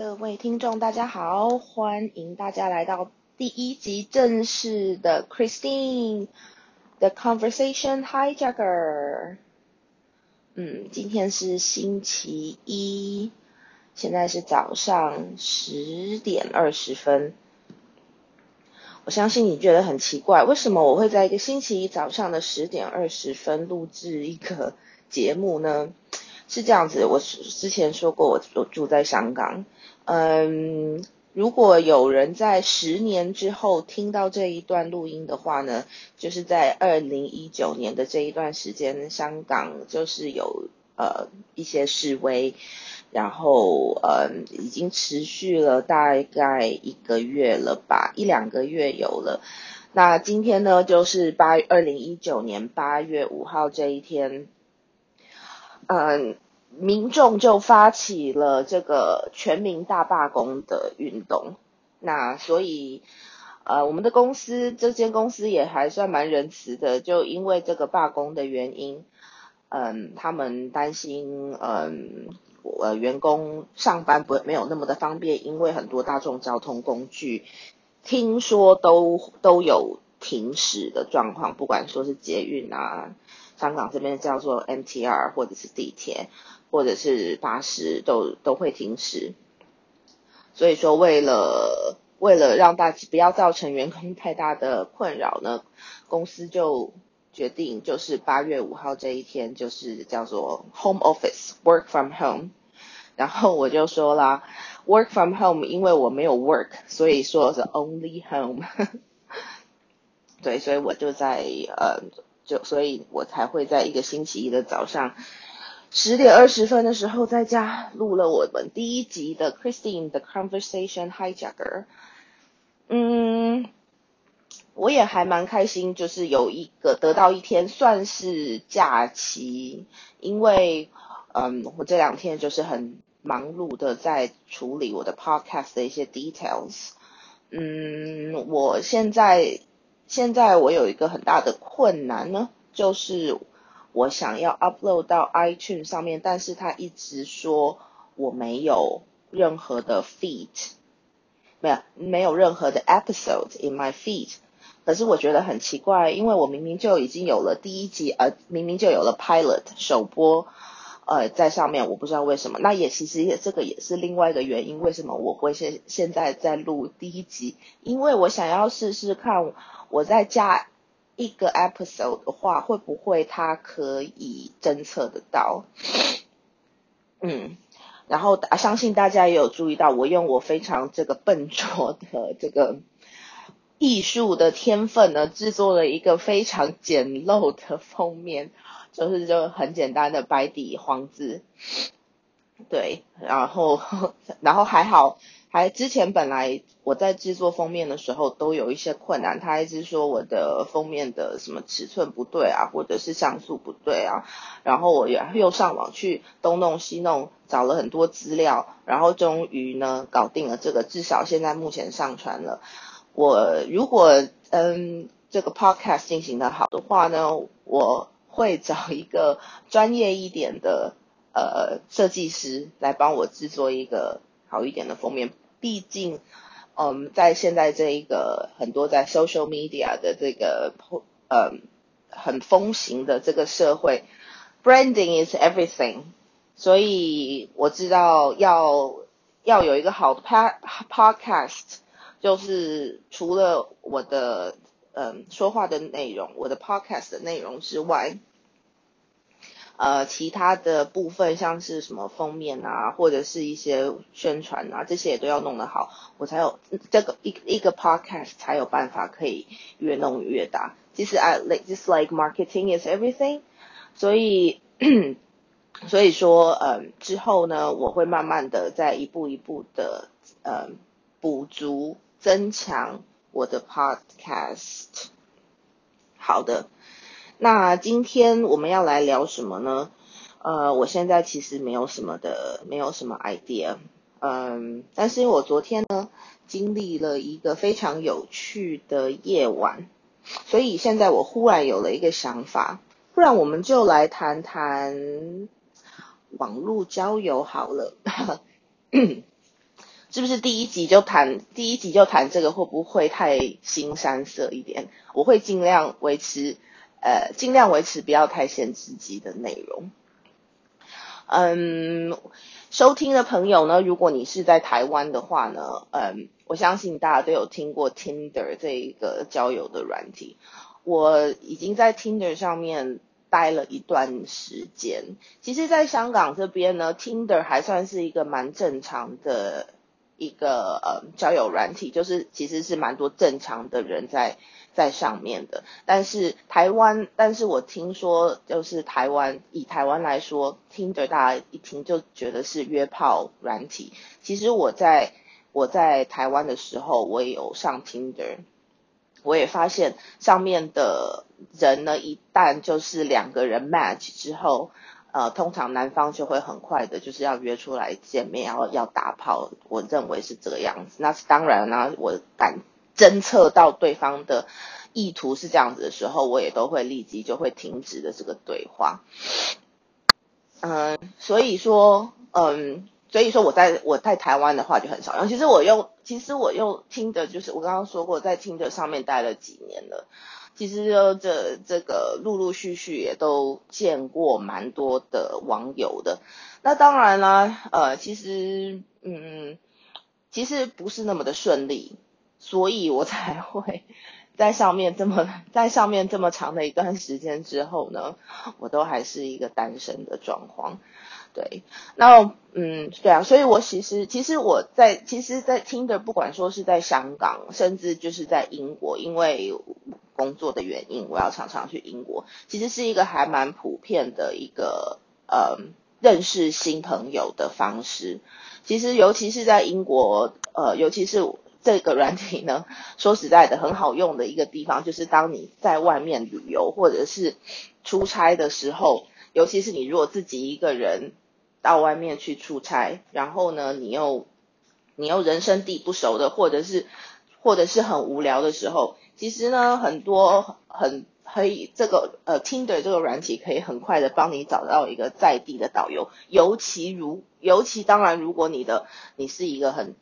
各位听众，大家好，欢迎大家来到第一集正式的 Christine 的 Conversation Hijacker。嗯，今天是星期一，现在是早上十点二十分。我相信你觉得很奇怪，为什么我会在一个星期一早上的十点二十分录制一个节目呢？是这样子，我之前说过，我我住在香港。嗯，如果有人在十年之后听到这一段录音的话呢，就是在二零一九年的这一段时间，香港就是有呃一些示威，然后呃已经持续了大概一个月了吧，一两个月有了。那今天呢，就是八二零一九年八月五号这一天。嗯，民众就发起了这个全民大罢工的运动。那所以，呃，我们的公司这间公司也还算蛮仁慈的，就因为这个罢工的原因，嗯，他们担心，嗯，呃，员工上班不没有那么的方便，因为很多大众交通工具听说都都有停驶的状况，不管说是捷运啊。香港这边叫做 MTR 或者是地铁或者是巴士都都会停驶，所以说为了为了让大家不要造成员工太大的困扰呢，公司就决定就是八月五号这一天就是叫做 Home Office Work from Home，然后我就说啦 Work from Home，因为我没有 work，所以说是 Only Home，对，所以我就在呃。就所以，我才会在一个星期一的早上十点二十分的时候，在家录了我们第一集的 Christine 的 Conversation Hijacker。嗯，我也还蛮开心，就是有一个得到一天算是假期，因为嗯，我这两天就是很忙碌的在处理我的 Podcast 的一些 details。嗯，我现在。现在我有一个很大的困难呢，就是我想要 upload 到 iTunes 上面，但是他一直说我没有任何的 feed，没有没有任何的 episode in my feed，可是我觉得很奇怪，因为我明明就已经有了第一集，呃，明明就有了 pilot 首播。呃，在上面我不知道为什么，那也其实也这个也是另外一个原因，为什么我会现现在在录第一集？因为我想要试试看，我再加一个 episode 的话，会不会它可以侦测得到？嗯，然后相信大家也有注意到，我用我非常这个笨拙的这个艺术的天分呢，制作了一个非常简陋的封面。就是就很简单的白底黄字，对，然后 然后还好，还之前本来我在制作封面的时候都有一些困难，他一直说我的封面的什么尺寸不对啊，或者是像素不对啊，然后我又又上网去东弄西弄，找了很多资料，然后终于呢搞定了这个，至少现在目前上传了。我如果嗯这个 podcast 进行的好的话呢，我。会找一个专业一点的呃设计师来帮我制作一个好一点的封面。毕竟，嗯，在现在这一个很多在 social media 的这个嗯很风行的这个社会，branding is everything。所以我知道要要有一个好的 podcast，就是除了我的。嗯，说话的内容，我的 podcast 的内容之外，呃，其他的部分像是什么封面啊，或者是一些宣传啊，这些也都要弄得好，我才有这个一一个 podcast 才有办法可以越弄越大。其实 I like just like marketing is everything，所以 所以说，嗯，之后呢，我会慢慢的在一步一步的，嗯，补足增强。我的 podcast，好的，那今天我们要来聊什么呢？呃，我现在其实没有什么的，没有什么 idea，嗯，但是我昨天呢经历了一个非常有趣的夜晚，所以现在我忽然有了一个想法，不然我们就来谈谈网络交友好了。是不是第一集就谈第一集就谈这个会不会太新山色一点？我会尽量维持，呃，尽量维持不要太限制级的内容。嗯，收听的朋友呢，如果你是在台湾的话呢，嗯，我相信大家都有听过 Tinder 这一个交友的软体。我已经在 Tinder 上面待了一段时间。其实，在香港这边呢，Tinder 还算是一个蛮正常的。一个呃交友软体，就是其实是蛮多正常的人在在上面的。但是台湾，但是我听说就是台湾以台湾来说听着大家一听就觉得是约炮软体。其实我在我在台湾的时候，我也有上 Tinder，我也发现上面的人呢，一旦就是两个人 match 之后。呃，通常男方就会很快的，就是要约出来见面，然后要打炮。我认为是这个样子。那是当然啦，我敢侦测到对方的意图是这样子的时候，我也都会立即就会停止的这个对话。嗯，所以说，嗯，所以说我在我在台湾的话就很少用。其实我用，其实我用听的，就是我刚刚说过，在听的上面待了几年了。其实这这个陆陆续续也都见过蛮多的网友的，那当然啦，呃，其实嗯，其实不是那么的顺利，所以我才会 在上面这么在上面这么长的一段时间之后呢，我都还是一个单身的状况。对，那嗯，对啊，所以我其实其实我在其实，在听的，不管说是在香港，甚至就是在英国，因为工作的原因，我要常常去英国，其实是一个还蛮普遍的一个呃认识新朋友的方式。其实尤其是在英国，呃，尤其是这个软体呢，说实在的，很好用的一个地方，就是当你在外面旅游或者是出差的时候，尤其是你如果自己一个人。到外面去出差，然后呢，你又你又人生地不熟的，或者是或者是很无聊的时候，其实呢，很多很可以这个呃，Tinder 这个软体可以很快的帮你找到一个在地的导游，尤其如尤其当然，如果你的你是一个很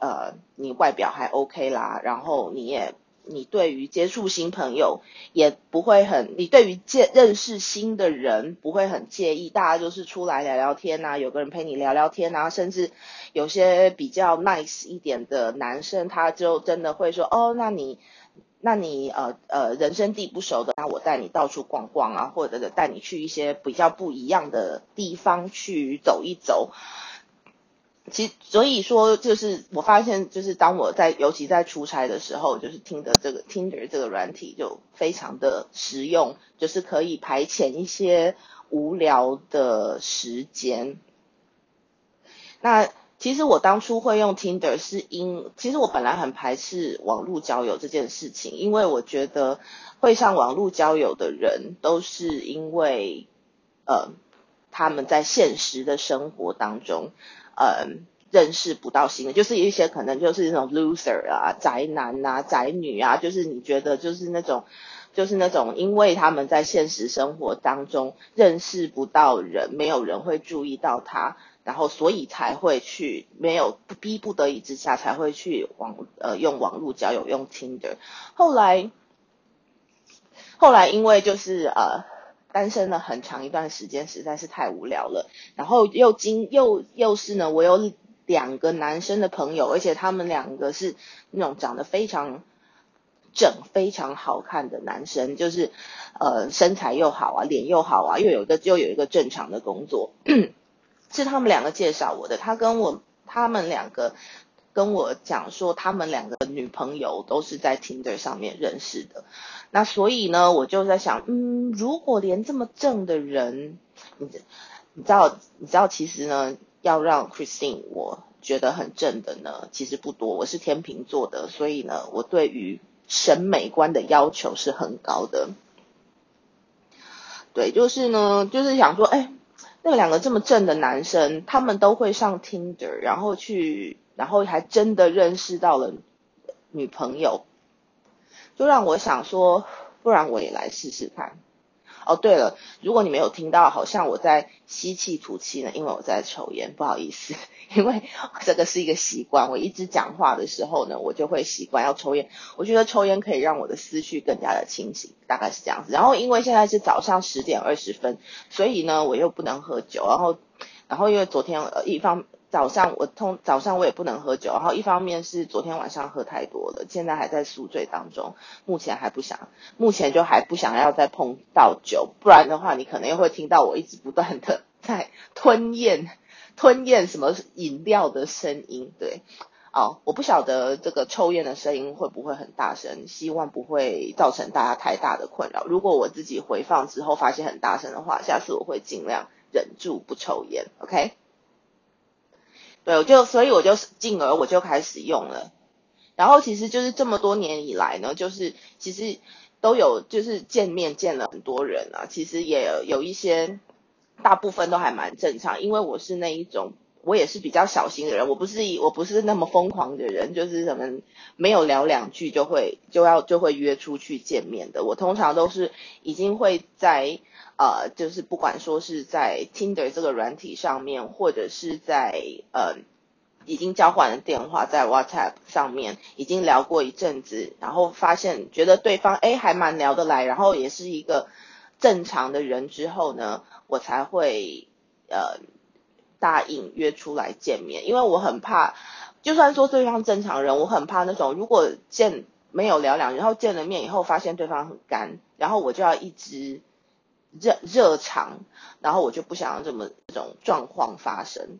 呃，你外表还 OK 啦，然后你也。你对于接触新朋友也不会很，你对于见认识新的人不会很介意，大家就是出来聊聊天呐，有个人陪你聊聊天啊，甚至有些比较 nice 一点的男生，他就真的会说，哦，那你，那你呃呃人生地不熟的，那我带你到处逛逛啊，或者带你去一些比较不一样的地方去走一走。其所以说，就是我发现，就是当我在尤其在出差的时候，就是听的这个 Tinder 这个软体就非常的实用，就是可以排遣一些无聊的时间。那其实我当初会用 Tinder 是因，其实我本来很排斥网络交友这件事情，因为我觉得会上网络交友的人都是因为，呃，他们在现实的生活当中。呃，认识不到新的，就是一些可能就是那种 loser 啊、宅男啊、宅女啊，就是你觉得就是那种，就是那种，因为他们在现实生活当中认识不到人，没有人会注意到他，然后所以才会去没有逼不得已之下才会去网呃用网络交友用 Tinder，后来后来因为就是呃。单身了很长一段时间，实在是太无聊了。然后又经又又是呢，我有两个男生的朋友，而且他们两个是那种长得非常正、非常好看的男生，就是呃身材又好啊，脸又好啊，又有一个又有一个正常的工作，是他们两个介绍我的。他跟我他们两个跟我讲说，他们两个女朋友都是在 Tinder 上面认识的。那所以呢，我就在想，嗯，如果连这么正的人，你你知道，你知道，其实呢，要让 Christine 我觉得很正的呢，其实不多。我是天秤座的，所以呢，我对于审美观的要求是很高的。对，就是呢，就是想说，哎，那两个这么正的男生，他们都会上 Tinder，然后去，然后还真的认识到了女朋友。就让我想说，不然我也来试试看。哦，对了，如果你没有听到，好像我在吸气吐气呢，因为我在抽烟，不好意思，因为这个是一个习惯，我一直讲话的时候呢，我就会习惯要抽烟。我觉得抽烟可以让我的思绪更加的清醒，大概是这样子。然后因为现在是早上十点二十分，所以呢，我又不能喝酒，然后，然后因为昨天呃一方。早上我通早上我也不能喝酒，然后一方面是昨天晚上喝太多了，现在还在宿醉当中，目前还不想，目前就还不想要再碰到酒，不然的话你可能又会听到我一直不断的 在吞咽吞咽什么饮料的声音，对，哦，我不晓得这个抽烟的声音会不会很大声，希望不会造成大家太大的困扰。如果我自己回放之后发现很大声的话，下次我会尽量忍住不抽烟，OK。对，我就所以我就进而我就开始用了，然后其实就是这么多年以来呢，就是其实都有就是见面见了很多人啊，其实也有一些大部分都还蛮正常，因为我是那一种我也是比较小心的人，我不是我不是那么疯狂的人，就是什么没有聊两句就会就要就会约出去见面的，我通常都是已经会在。呃，就是不管说是在 Tinder 这个软体上面，或者是在呃已经交换了电话，在 WhatsApp 上面已经聊过一阵子，然后发现觉得对方哎还蛮聊得来，然后也是一个正常的人之后呢，我才会呃答应约出来见面，因为我很怕，就算说对方正常人，我很怕那种如果见没有聊两，然后见了面以后发现对方很干，然后我就要一直。热热场，然后我就不想要这么这种状况发生。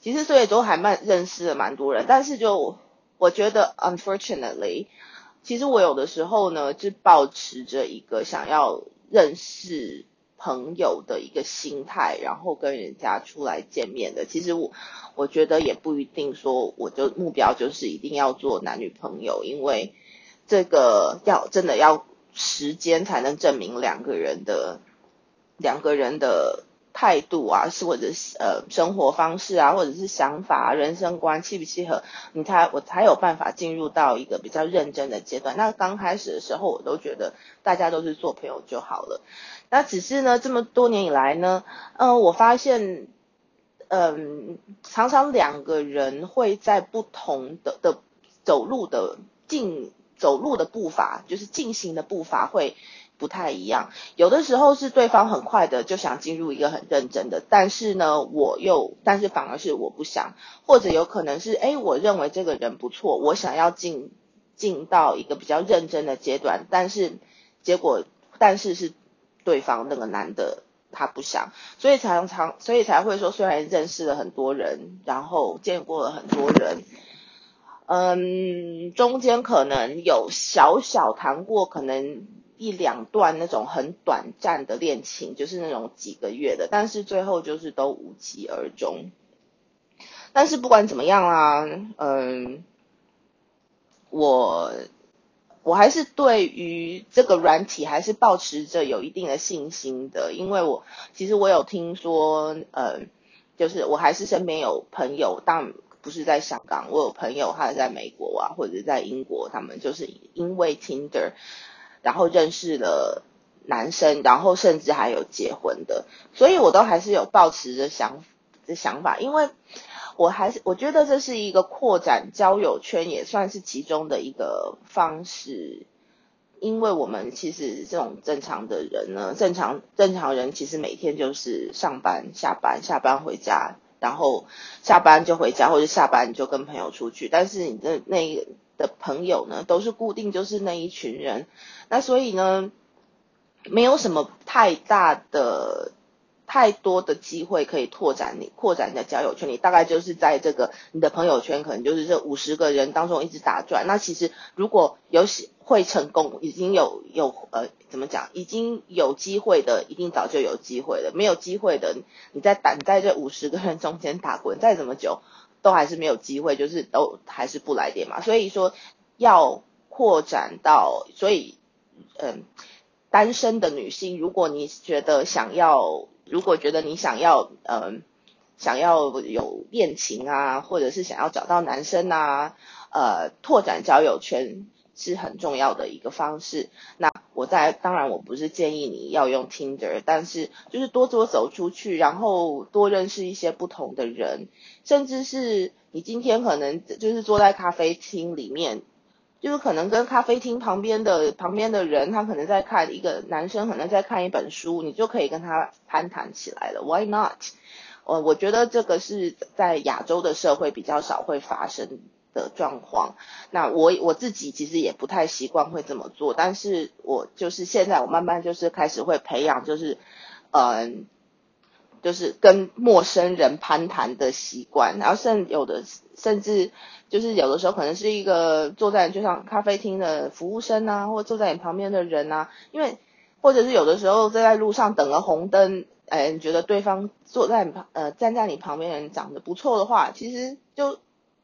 其实所以都还蛮认识了蛮多人，但是就我觉得，unfortunately，其实我有的时候呢，就保持着一个想要认识朋友的一个心态，然后跟人家出来见面的。其实我我觉得也不一定说，我就目标就是一定要做男女朋友，因为这个要真的要。时间才能证明两个人的两个人的态度啊，是或者是呃生活方式啊，或者是想法、啊人生观契不契合，你才我才有办法进入到一个比较认真的阶段。那刚开始的时候，我都觉得大家都是做朋友就好了。那只是呢，这么多年以来呢，嗯，我发现，嗯，常常两个人会在不同的的走路的进。走路的步伐就是进行的步伐会不太一样，有的时候是对方很快的就想进入一个很认真的，但是呢，我又但是反而是我不想，或者有可能是哎，我认为这个人不错，我想要进进到一个比较认真的阶段，但是结果但是是对方那个男的他不想，所以常常所以才会说，虽然认识了很多人，然后见过了很多人。嗯，中间可能有小小谈过，可能一两段那种很短暂的恋情，就是那种几个月的，但是最后就是都无疾而终。但是不管怎么样啊，嗯，我我还是对于这个软体还是保持着有一定的信心的，因为我其实我有听说，嗯，就是我还是身边有朋友，但。不是在香港，我有朋友他在美国啊，或者在英国，他们就是因为 Tinder，然后认识了男生，然后甚至还有结婚的，所以我都还是有抱持着想的想法，因为我还是我觉得这是一个扩展交友圈，也算是其中的一个方式，因为我们其实这种正常的人呢，正常正常人其实每天就是上班下班，下班回家。然后下班就回家，或者下班就跟朋友出去。但是你的那的朋友呢，都是固定，就是那一群人。那所以呢，没有什么太大的、太多的机会可以拓展你、扩展你的交友圈。你大概就是在这个你的朋友圈，可能就是这五十个人当中一直打转。那其实如果有会成功，已经有有呃。怎么讲？已经有机会的，一定早就有机会了；没有机会的，你在等在这五十个人中间打滚，再怎么久，都还是没有机会，就是都还是不来电嘛。所以说，要扩展到，所以，嗯，单身的女性，如果你觉得想要，如果觉得你想要，嗯，想要有恋情啊，或者是想要找到男生啊，呃，拓展交友圈。是很重要的一个方式。那我在当然我不是建议你要用 Tinder，但是就是多多走出去，然后多认识一些不同的人，甚至是你今天可能就是坐在咖啡厅里面。就是可能跟咖啡厅旁边的旁边的人，他可能在看一个男生，可能在看一本书，你就可以跟他攀谈起来了。Why not？呃我觉得这个是在亚洲的社会比较少会发生的状况。那我我自己其实也不太习惯会这么做，但是我就是现在我慢慢就是开始会培养，就是嗯，就是跟陌生人攀谈的习惯，然后甚有的甚至。就是有的时候可能是一个坐在就像咖啡厅的服务生啊，或坐在你旁边的人啊，因为或者是有的时候在在路上等个红灯，哎，你觉得对方坐在你旁呃站在你旁边的人长得不错的话，其实就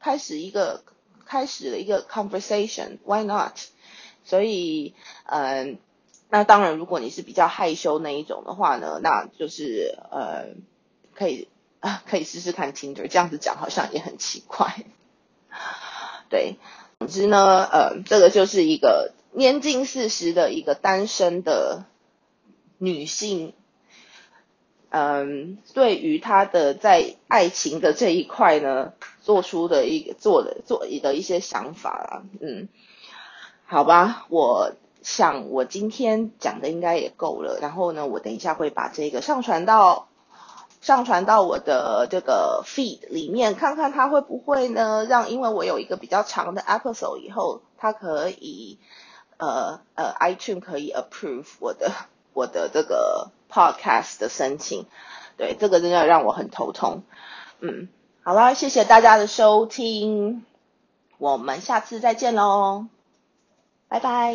开始一个开始了一个 conversation，why not？所以嗯，那当然如果你是比较害羞那一种的话呢，那就是呃可以啊可以试试看 Tinder，这样子讲好像也很奇怪。对，总之呢，呃，这个就是一个年近四十的一个单身的女性，嗯，对于他的在爱情的这一块呢，做出的一个做的做的一些想法啦，嗯，好吧，我想我今天讲的应该也够了，然后呢，我等一下会把这个上传到。上传到我的这个 feed 里面，看看它会不会呢？让因为我有一个比较长的 episode 以后，它可以呃呃 iTunes 可以 approve 我的我的这个 podcast 的申请。对，这个真的让我很头痛。嗯，好啦，谢谢大家的收听，我们下次再见喽，拜拜。